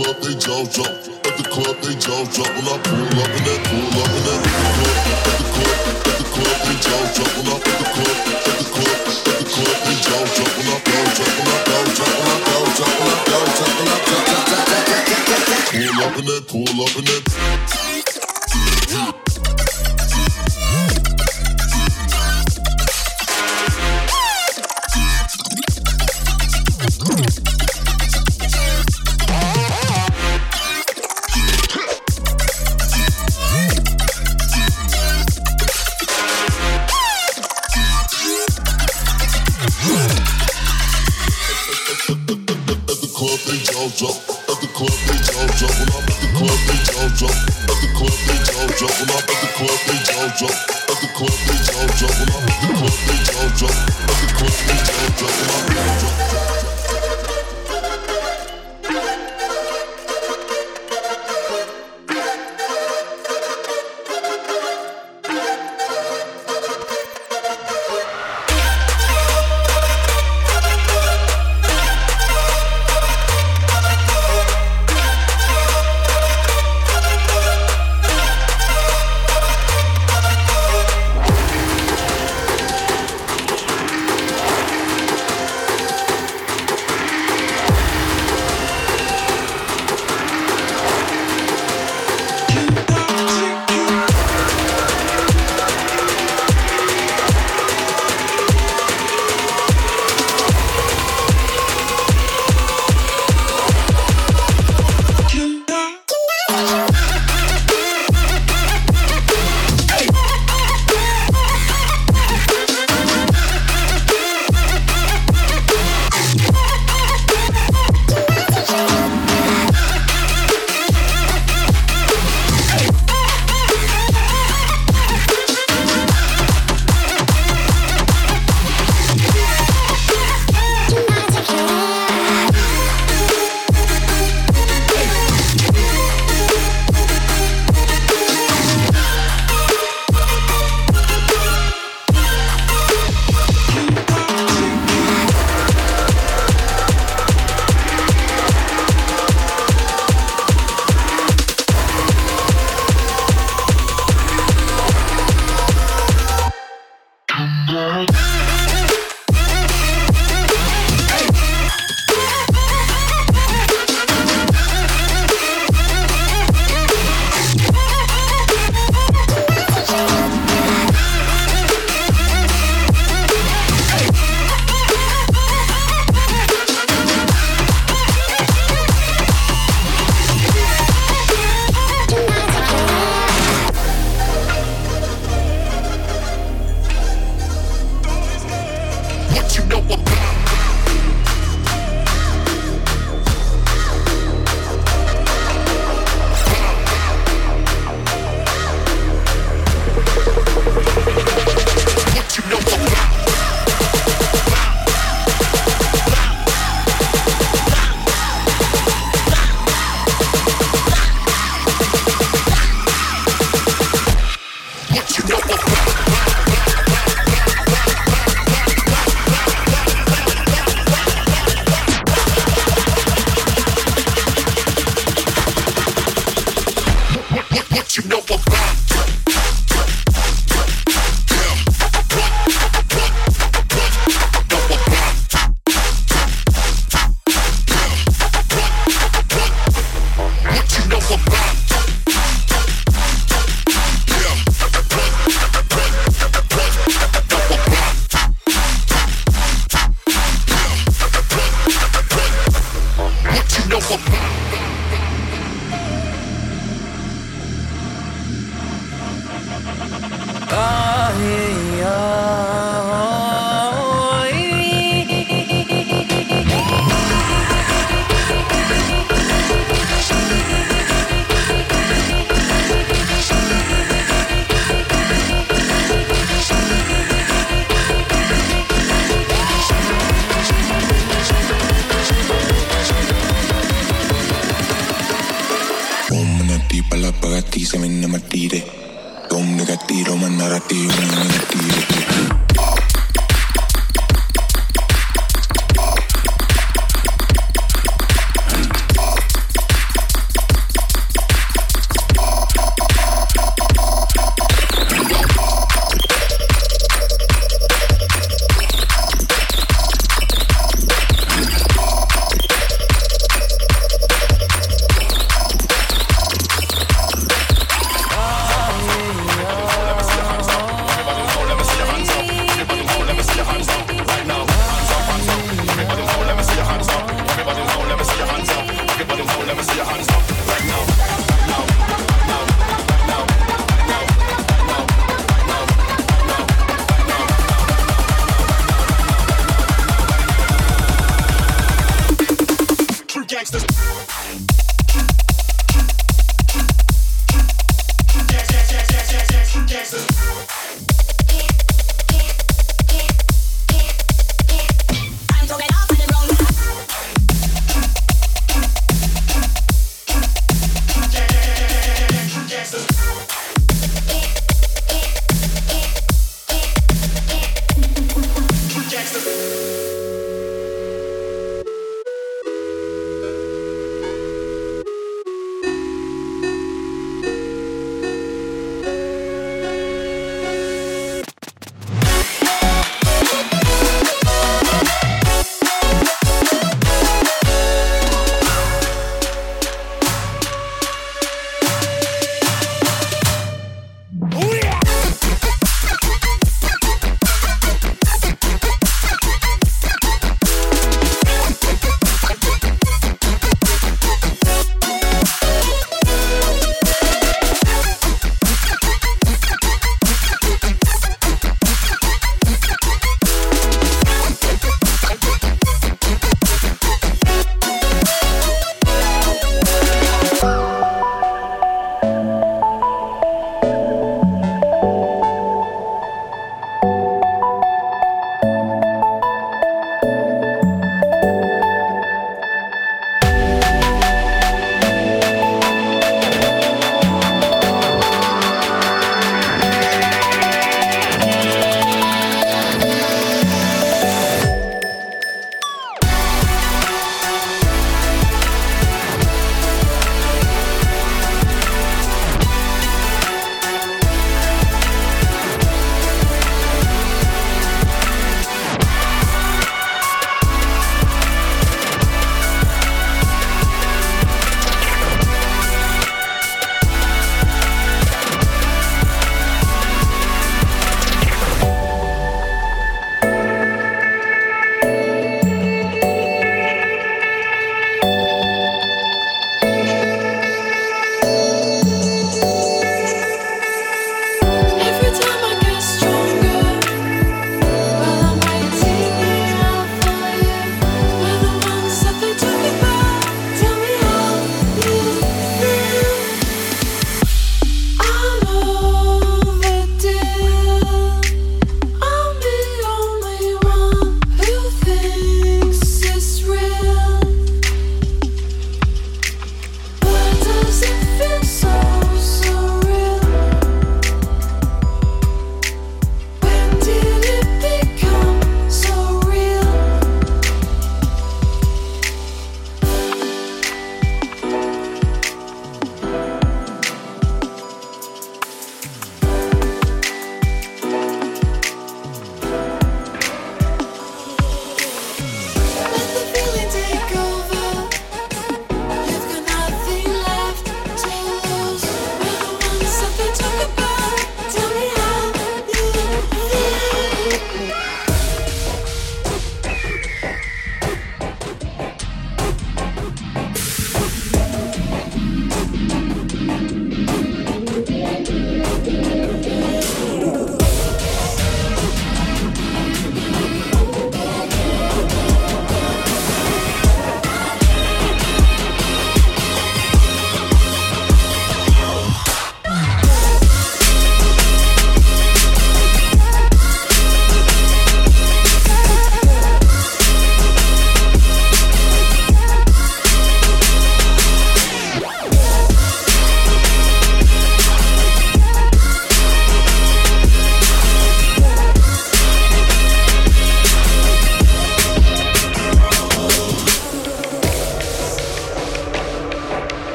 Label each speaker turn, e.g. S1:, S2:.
S1: club, they jaws drop. At the club, they jaws drop. When I pull up in that, pull up in that. At the club, at the club, they jaws drop. When I at the club, at the club, at the club, they jaws drop. When I bow drop, when I bow drop, when I bow drop, when I bow drop, when I bow drop, when I bow drop, when I bow drop. Pull up in that, pull up in that.
S2: Pagati
S3: se minna matire Tom negati roman narrati roman negatire